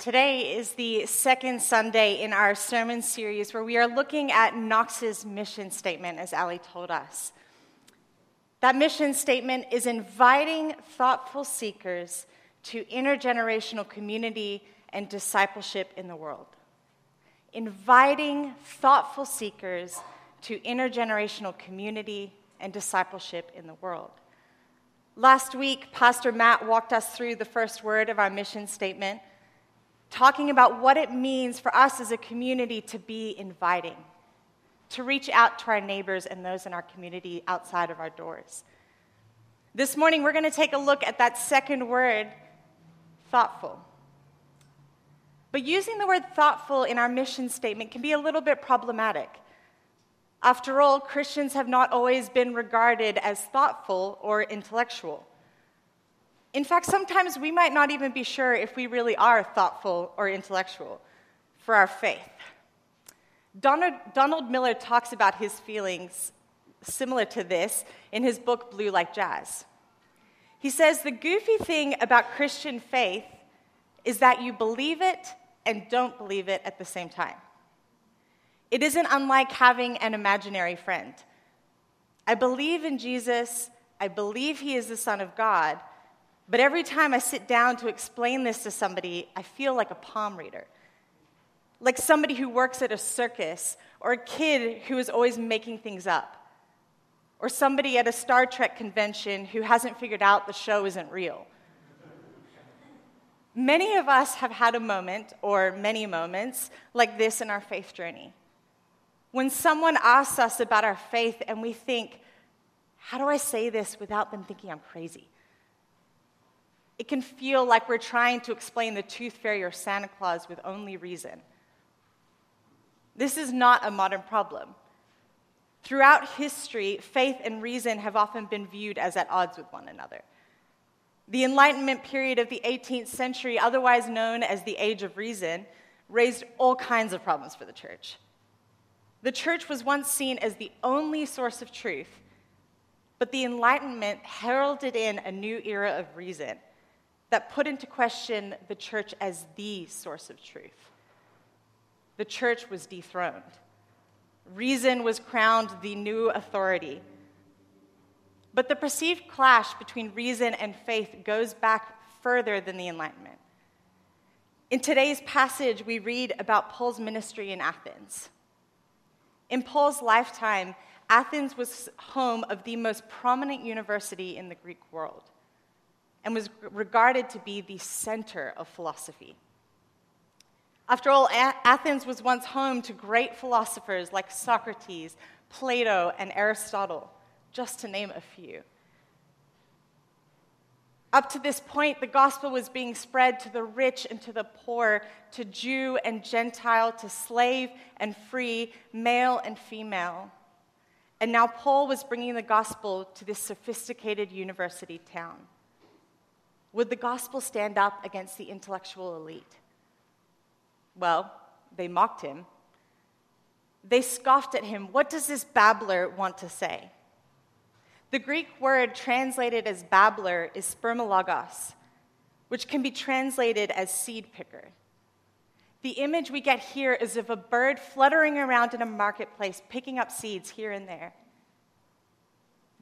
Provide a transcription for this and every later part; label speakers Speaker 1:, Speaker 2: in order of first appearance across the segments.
Speaker 1: Today is the second Sunday in our sermon series where we are looking at Knox's mission statement, as Ali told us. That mission statement is inviting thoughtful seekers to intergenerational community and discipleship in the world. Inviting thoughtful seekers to intergenerational community and discipleship in the world. Last week, Pastor Matt walked us through the first word of our mission statement talking about what it means for us as a community to be inviting, to reach out to our neighbors and those in our community outside of our doors. This morning, we're going to take a look at that second word, thoughtful. But using the word thoughtful in our mission statement can be a little bit problematic. After all, Christians have not always been regarded as thoughtful or intellectual. In fact, sometimes we might not even be sure if we really are thoughtful or intellectual for our faith. Donald, Donald Miller talks about his feelings similar to this in his book, Blue Like Jazz. He says the goofy thing about Christian faith is that you believe it and don't believe it at the same time. It isn't unlike having an imaginary friend. I believe in Jesus, I believe he is the Son of God, but every time I sit down to explain this to somebody, I feel like a palm reader. Like somebody who works at a circus, or a kid who is always making things up, or somebody at a Star Trek convention who hasn't figured out the show isn't real. Many of us have had a moment, or many moments, like this in our faith journey. When someone asks us about our faith and we think, how do I say this without them thinking I'm crazy? It can feel like we're trying to explain the tooth fairy or Santa Claus with only reason. This is not a modern problem. Throughout history, faith and reason have often been viewed as at odds with one another. The Enlightenment period of the 18th century, otherwise known as the Age of Reason, raised all kinds of problems for the church. The church was once seen as the only source of truth, but the Enlightenment heralded in a new era of reason that put into question the church as the source of truth. The church was dethroned. Reason was crowned the new authority. But the perceived clash between reason and faith goes back further than the Enlightenment. In today's passage, we read about Paul's ministry in Athens. In Paul's lifetime, Athens was home of the most prominent university in the Greek world and was regarded to be the center of philosophy. After all, Athens was once home to great philosophers like Socrates, Plato, and Aristotle, just to name a few. Up to this point, the gospel was being spread to the rich and to the poor, to Jew and Gentile, to slave and free, male and female. And now Paul was bringing the gospel to this sophisticated university town. Would the gospel stand up against the intellectual elite? Well, they mocked him. They scoffed at him. What does this babbler want to say? The Greek word translated as babbler is spermologos, which can be translated as seed picker. The image we get here is of a bird fluttering around in a marketplace, picking up seeds here and there.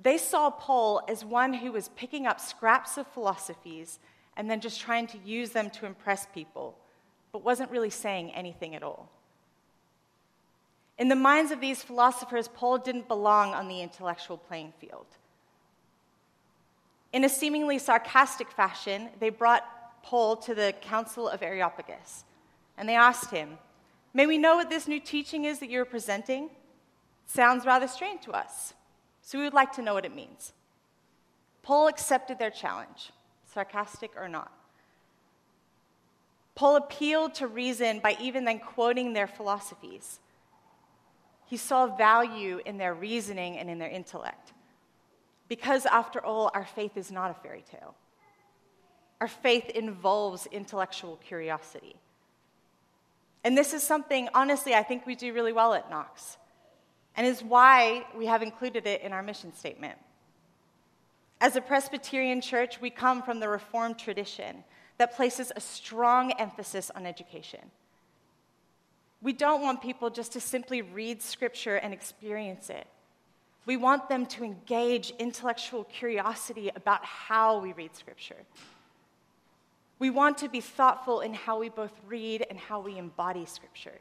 Speaker 1: They saw Paul as one who was picking up scraps of philosophies and then just trying to use them to impress people, but wasn't really saying anything at all. In the minds of these philosophers, Paul didn't belong on the intellectual playing field. In a seemingly sarcastic fashion, they brought Paul to the Council of Areopagus, and they asked him, May we know what this new teaching is that you're presenting? Sounds rather strange to us. So we would like to know what it means. Paul accepted their challenge, sarcastic or not. Paul appealed to reason by even then quoting their philosophies. He saw value in their reasoning and in their intellect. Because, after all, our faith is not a fairy tale. Our faith involves intellectual curiosity. And this is something, honestly, I think we do really well at Knox and is why we have included it in our mission statement. As a Presbyterian church, we come from the Reformed tradition that places a strong emphasis on education. We don't want people just to simply read scripture and experience it. We want them to engage intellectual curiosity about how we read scripture. We want to be thoughtful in how we both read and how we embody scripture.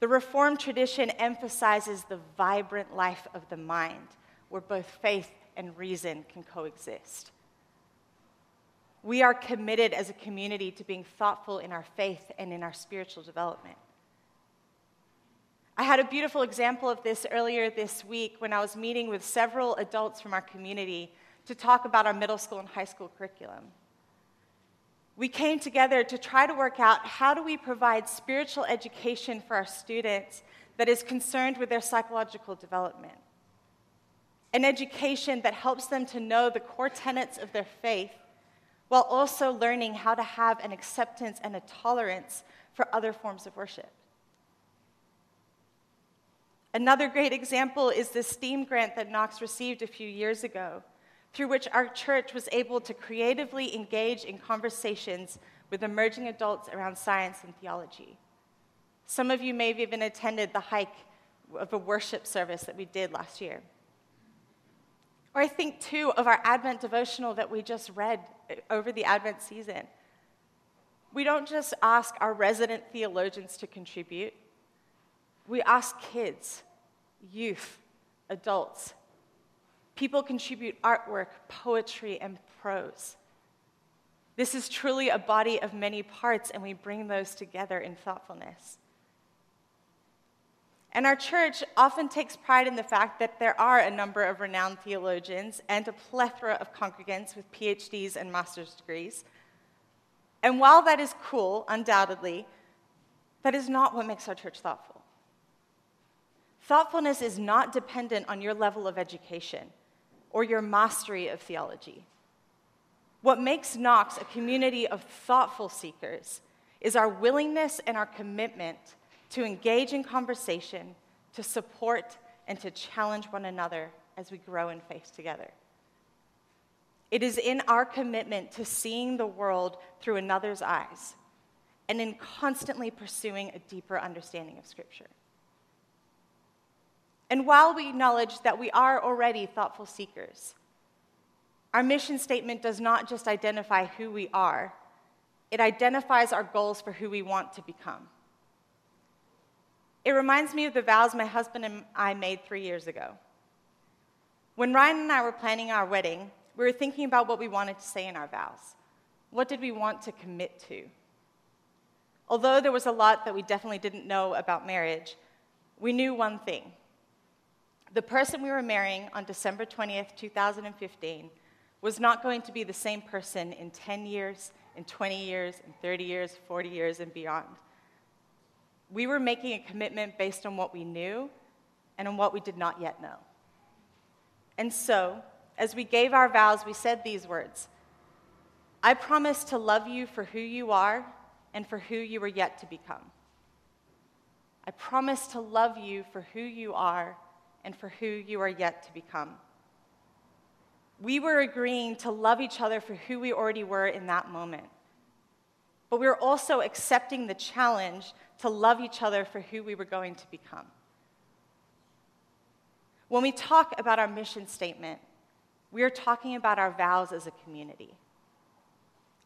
Speaker 1: The Reformed tradition emphasizes the vibrant life of the mind, where both faith and reason can coexist. We are committed as a community to being thoughtful in our faith and in our spiritual development. I had a beautiful example of this earlier this week when I was meeting with several adults from our community to talk about our middle school and high school curriculum. We came together to try to work out how do we provide spiritual education for our students that is concerned with their psychological development. An education that helps them to know the core tenets of their faith while also learning how to have an acceptance and a tolerance for other forms of worship. Another great example is the STEAM grant that Knox received a few years ago, through which our church was able to creatively engage in conversations with emerging adults around science and theology. Some of you may have even attended the hike of a worship service that we did last year. Or I think, too, of our Advent devotional that we just read over the Advent season. We don't just ask our resident theologians to contribute, we ask kids, youth, adults. People contribute artwork, poetry, and prose. This is truly a body of many parts, and we bring those together in thoughtfulness. And our church often takes pride in the fact that there are a number of renowned theologians and a plethora of congregants with PhDs and master's degrees. And while that is cool, undoubtedly, that is not what makes our church thoughtful. Thoughtfulness is not dependent on your level of education or your mastery of theology. What makes Knox a community of thoughtful seekers is our willingness and our commitment to engage in conversation, to support, and to challenge one another as we grow in faith together. It is in our commitment to seeing the world through another's eyes and in constantly pursuing a deeper understanding of Scripture. And while we acknowledge that we are already thoughtful seekers, our mission statement does not just identify who we are, it identifies our goals for who we want to become. It reminds me of the vows my husband and I made three years ago. When Ryan and I were planning our wedding, we were thinking about what we wanted to say in our vows. What did we want to commit to? Although there was a lot that we definitely didn't know about marriage, we knew one thing. The person we were marrying on December 20th, 2015, was not going to be the same person in 10 years, in 20 years, in 30 years, 40 years, and beyond. We were making a commitment based on what we knew and on what we did not yet know. And so, as we gave our vows, we said these words I promise to love you for who you are and for who you are yet to become. I promise to love you for who you are and for who you are yet to become. We were agreeing to love each other for who we already were in that moment. But we were also accepting the challenge to love each other for who we were going to become. When we talk about our mission statement, we are talking about our vows as a community.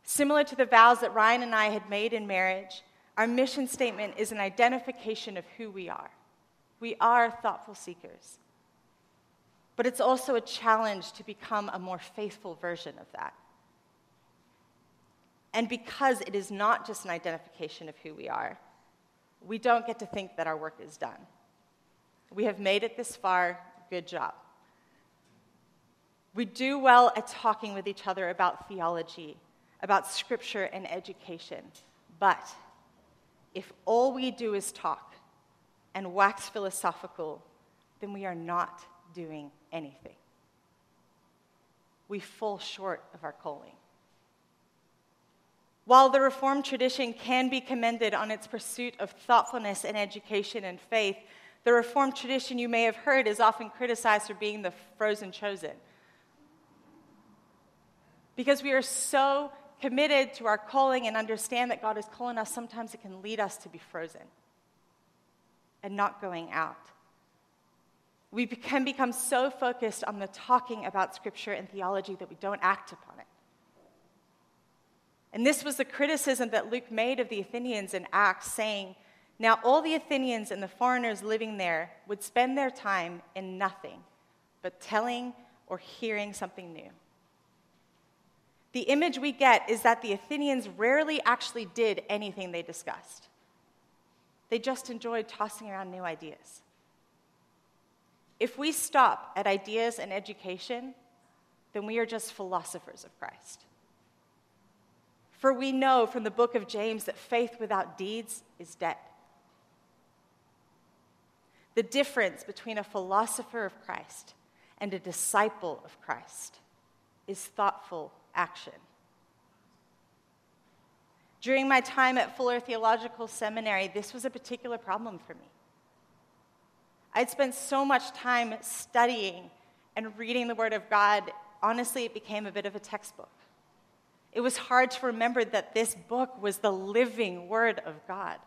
Speaker 1: Similar to the vows that Ryan and I had made in marriage, our mission statement is an identification of who we are. We are thoughtful seekers. But it's also a challenge to become a more faithful version of that. And because it is not just an identification of who we are, we don't get to think that our work is done. We have made it this far, good job. We do well at talking with each other about theology, about scripture and education. But if all we do is talk and wax philosophical, then we are not doing anything. We fall short of our calling. While the Reformed tradition can be commended on its pursuit of thoughtfulness and education and faith, the Reformed tradition, you may have heard, is often criticized for being the frozen chosen. Because we are so committed to our calling and understand that God is calling us, sometimes it can lead us to be frozen and not going out. We can become so focused on the talking about Scripture and theology that we don't act upon it. And this was the criticism that Luke made of the Athenians in Acts, saying, Now all the Athenians and the foreigners living there would spend their time in nothing but telling or hearing something new. The image we get is that the Athenians rarely actually did anything they discussed. They just enjoyed tossing around new ideas. If we stop at ideas and education, then we are just philosophers of Christ. For we know from the book of James that faith without deeds is dead. The difference between a philosopher of Christ and a disciple of Christ is thoughtful action. During my time at Fuller Theological Seminary, this was a particular problem for me. I'd spent so much time studying and reading the Word of God, honestly, it became a bit of a textbook. It was hard to remember that this book was the living Word of God.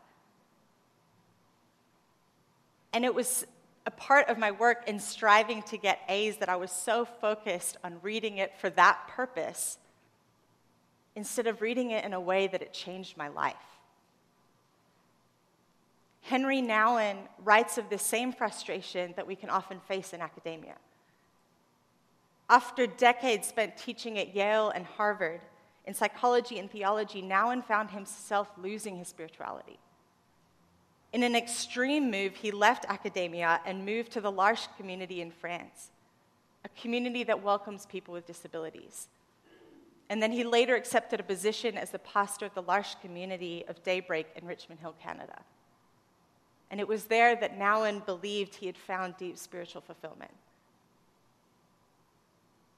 Speaker 1: And it was a part of my work in striving to get A's that I was so focused on reading it for that purpose instead of reading it in a way that it changed my life. Henry Nouwen writes of the same frustration that we can often face in academia. After decades spent teaching at Yale and Harvard in psychology and theology, Nouwen found himself losing his spirituality. In an extreme move, he left academia and moved to the L'Arche community in France, a community that welcomes people with disabilities. And then he later accepted a position as the pastor of the L'Arche community of Daybreak in Richmond Hill, Canada. And it was there that Nouwen believed he had found deep spiritual fulfillment.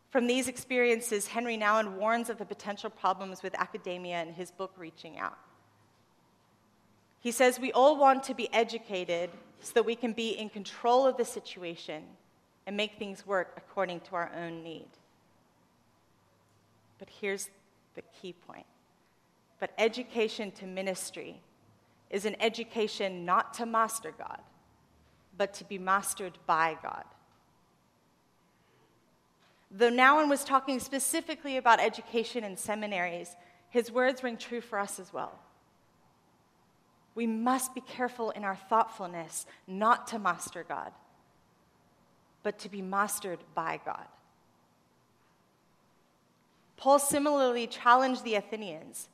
Speaker 1: From these experiences, Henry Nouwen warns of the potential problems with academia in his book, Reaching Out. He says, We all want to be educated so that we can be in control of the situation and make things work according to our own need. But here's the key point. But education to ministry is an education not to master God, but to be mastered by God. Though Nouwen was talking specifically about education in seminaries, his words ring true for us as well. We must be careful in our thoughtfulness not to master God, but to be mastered by God. Paul similarly challenged the Athenians.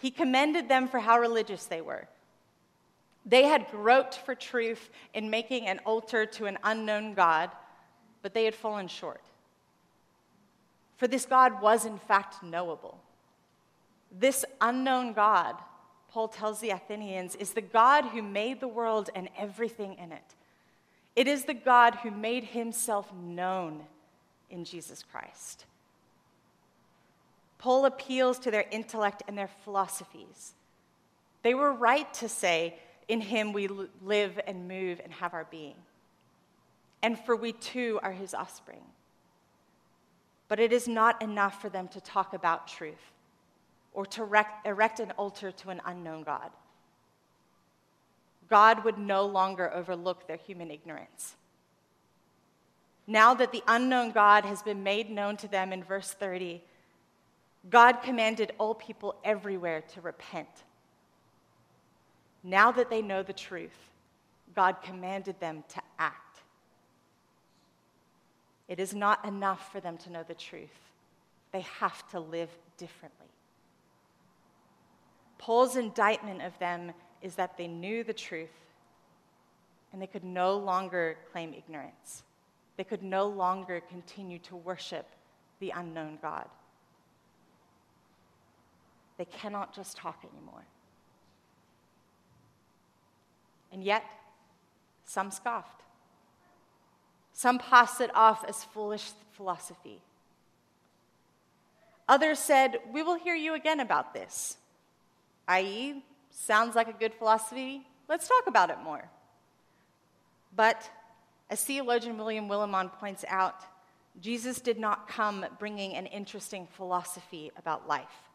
Speaker 1: He commended them for how religious they were. They had groped for truth in making an altar to an unknown God, but they had fallen short. For this God was, in fact, knowable. This unknown God, Paul tells the Athenians, is the God who made the world and everything in it. It is the God who made himself known in Jesus Christ. Paul appeals to their intellect and their philosophies. They were right to say, In him we live and move and have our being. And for we too are his offspring. But it is not enough for them to talk about truth or to erect an altar to an unknown God. God would no longer overlook their human ignorance. Now that the unknown God has been made known to them in verse 30, God commanded all people everywhere to repent. Now that they know the truth, God commanded them to act. It is not enough for them to know the truth, they have to live differently. Paul's indictment of them is that they knew the truth and they could no longer claim ignorance. They could no longer continue to worship the unknown God. They cannot just talk anymore. And yet, some scoffed. Some passed it off as foolish philosophy. Others said, We will hear you again about this. I.e., sounds like a good philosophy. Let's talk about it more. But, as theologian William Willimon points out, Jesus did not come bringing an interesting philosophy about life.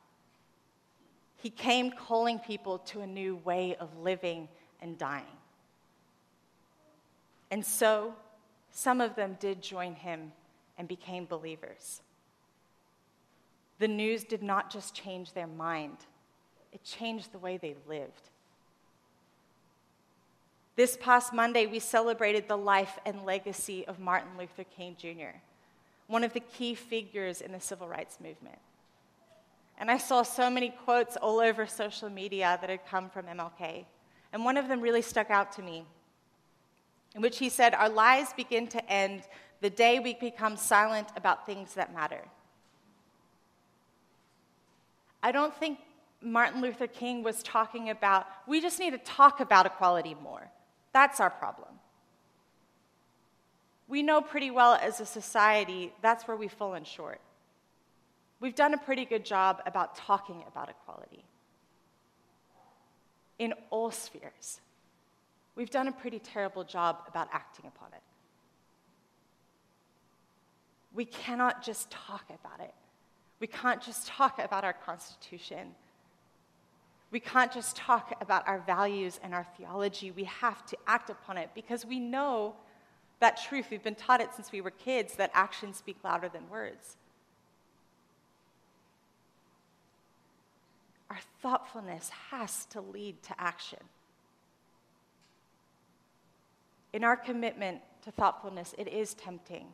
Speaker 1: He came calling people to a new way of living and dying. And so, some of them did join him and became believers. The news did not just change their mind, it changed the way they lived. This past Monday, we celebrated the life and legacy of Martin Luther King Jr., one of the key figures in the civil rights movement. And I saw so many quotes all over social media that had come from MLK. And one of them really stuck out to me, in which he said, Our lives begin to end the day we become silent about things that matter. I don't think Martin Luther King was talking about, we just need to talk about equality more. That's our problem. We know pretty well as a society that's where we've fallen short. We've done a pretty good job about talking about equality in all spheres. We've done a pretty terrible job about acting upon it. We cannot just talk about it. We can't just talk about our Constitution. We can't just talk about our values and our theology. We have to act upon it because we know that truth. We've been taught it since we were kids that actions speak louder than words. Our thoughtfulness has to lead to action. In our commitment to thoughtfulness, it is tempting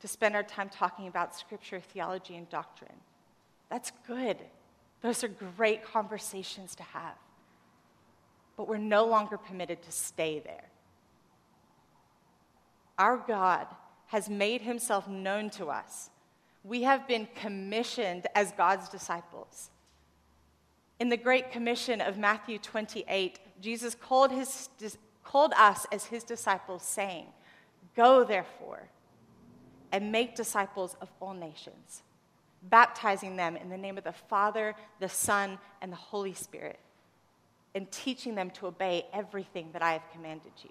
Speaker 1: to spend our time talking about scripture, theology, and doctrine. That's good. Those are great conversations to have. But we're no longer permitted to stay there. Our God has made himself known to us. We have been commissioned as God's disciples. In the Great Commission of Matthew 28, Jesus called, his, called us as his disciples, saying, Go therefore and make disciples of all nations baptizing them in the name of the Father, the Son, and the Holy Spirit, and teaching them to obey everything that I have commanded you.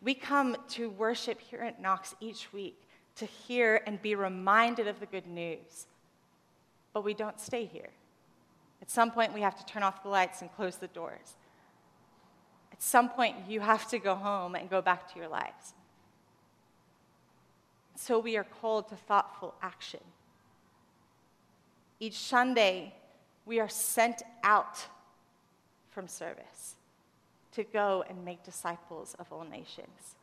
Speaker 1: We come to worship here at Knox each week to hear and be reminded of the good news, but we don't stay here. At some point, we have to turn off the lights and close the doors. At some point, you have to go home and go back to your lives. So we are called to thoughtful action. Each Sunday, we are sent out from service to go and make disciples of all nations.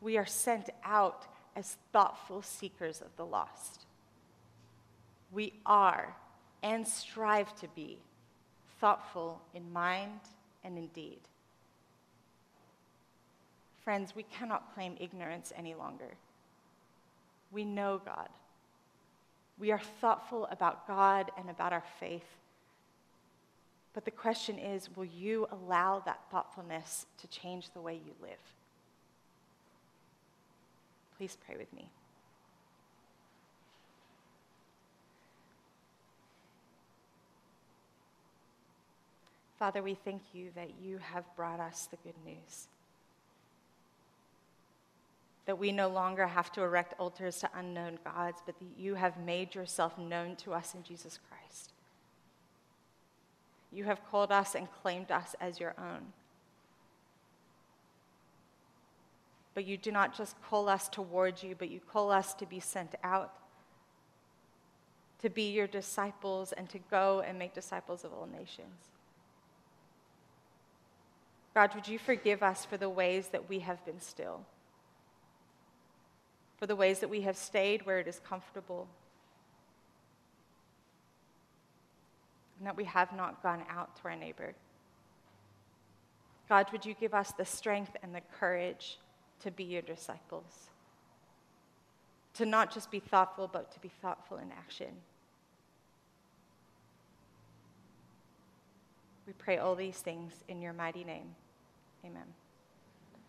Speaker 1: We are sent out as thoughtful seekers of the lost. We are and strive to be thoughtful in mind and in deed. Friends, we cannot claim ignorance any longer. We know God. We are thoughtful about God and about our faith. But the question is will you allow that thoughtfulness to change the way you live? Please pray with me. Father, we thank you that you have brought us the good news that we no longer have to erect altars to unknown gods, but that you have made yourself known to us in Jesus Christ. You have called us and claimed us as your own. But you do not just call us towards you, but you call us to be sent out, to be your disciples, and to go and make disciples of all nations. God, would you forgive us for the ways that we have been still? for the ways that we have stayed where it is comfortable, and that we have not gone out to our neighbor. God, would you give us the strength and the courage to be your disciples? To not just be thoughtful, but to be thoughtful in action. We pray all these things in your mighty name. Amen.